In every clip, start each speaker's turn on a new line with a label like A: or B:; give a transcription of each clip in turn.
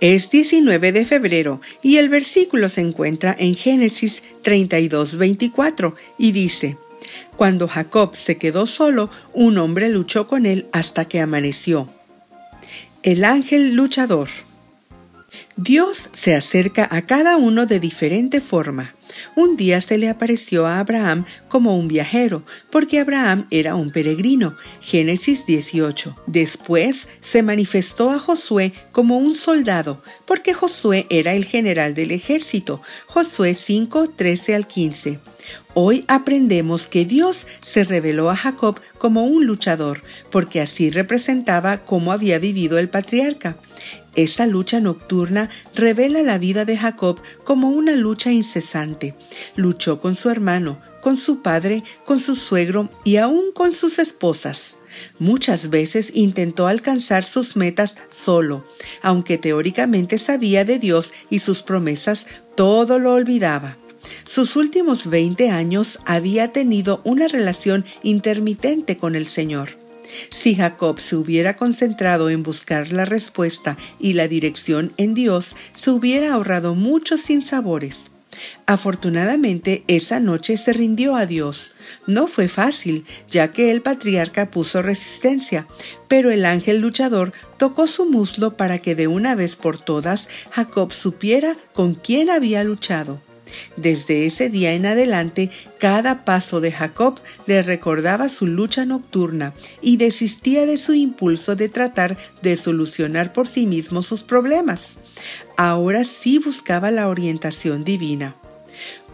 A: Es 19 de febrero y el versículo se encuentra en Génesis 32, 24 y dice, Cuando Jacob se quedó solo, un hombre luchó con él hasta que amaneció. El ángel luchador. Dios se acerca a cada uno de diferente forma. Un día se le apareció a Abraham como un viajero, porque Abraham era un peregrino. Génesis 18. Después se manifestó a Josué como un soldado, porque Josué era el general del ejército. Josué 5, 13 al 15. Hoy aprendemos que Dios se reveló a Jacob como un luchador, porque así representaba cómo había vivido el patriarca. Esa lucha nocturna revela la vida de Jacob como una lucha incesante. Luchó con su hermano, con su padre, con su suegro y aún con sus esposas. Muchas veces intentó alcanzar sus metas solo, aunque teóricamente sabía de Dios y sus promesas, todo lo olvidaba. Sus últimos 20 años había tenido una relación intermitente con el Señor. Si Jacob se hubiera concentrado en buscar la respuesta y la dirección en Dios, se hubiera ahorrado muchos sinsabores. Afortunadamente, esa noche se rindió a Dios. No fue fácil, ya que el patriarca puso resistencia, pero el ángel luchador tocó su muslo para que de una vez por todas Jacob supiera con quién había luchado. Desde ese día en adelante, cada paso de Jacob le recordaba su lucha nocturna y desistía de su impulso de tratar de solucionar por sí mismo sus problemas. Ahora sí buscaba la orientación divina.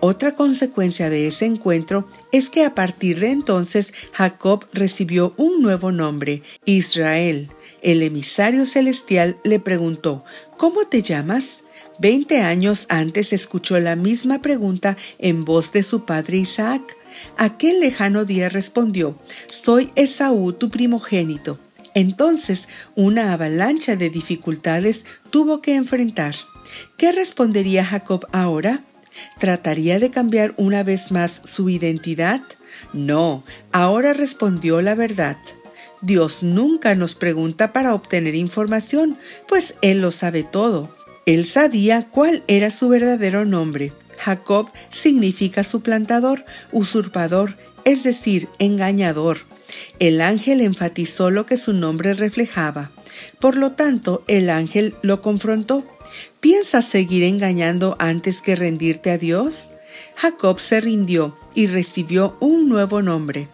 A: Otra consecuencia de ese encuentro es que a partir de entonces Jacob recibió un nuevo nombre, Israel. El emisario celestial le preguntó, ¿Cómo te llamas? Veinte años antes escuchó la misma pregunta en voz de su padre Isaac. Aquel lejano día respondió, Soy Esaú, tu primogénito. Entonces una avalancha de dificultades tuvo que enfrentar. ¿Qué respondería Jacob ahora? ¿Trataría de cambiar una vez más su identidad? No, ahora respondió la verdad. Dios nunca nos pregunta para obtener información, pues Él lo sabe todo. Él sabía cuál era su verdadero nombre. Jacob significa suplantador, usurpador, es decir, engañador. El ángel enfatizó lo que su nombre reflejaba. Por lo tanto, el ángel lo confrontó. ¿Piensas seguir engañando antes que rendirte a Dios? Jacob se rindió y recibió un nuevo nombre.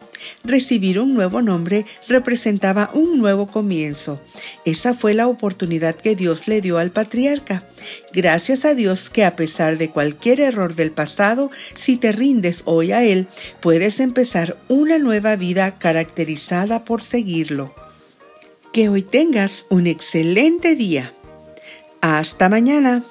A: Recibir un nuevo nombre representaba un nuevo comienzo. Esa fue la oportunidad que Dios le dio al patriarca. Gracias a Dios que a pesar de cualquier error del pasado, si te rindes hoy a Él, puedes empezar una nueva vida caracterizada por seguirlo. Que hoy tengas un excelente día. Hasta mañana.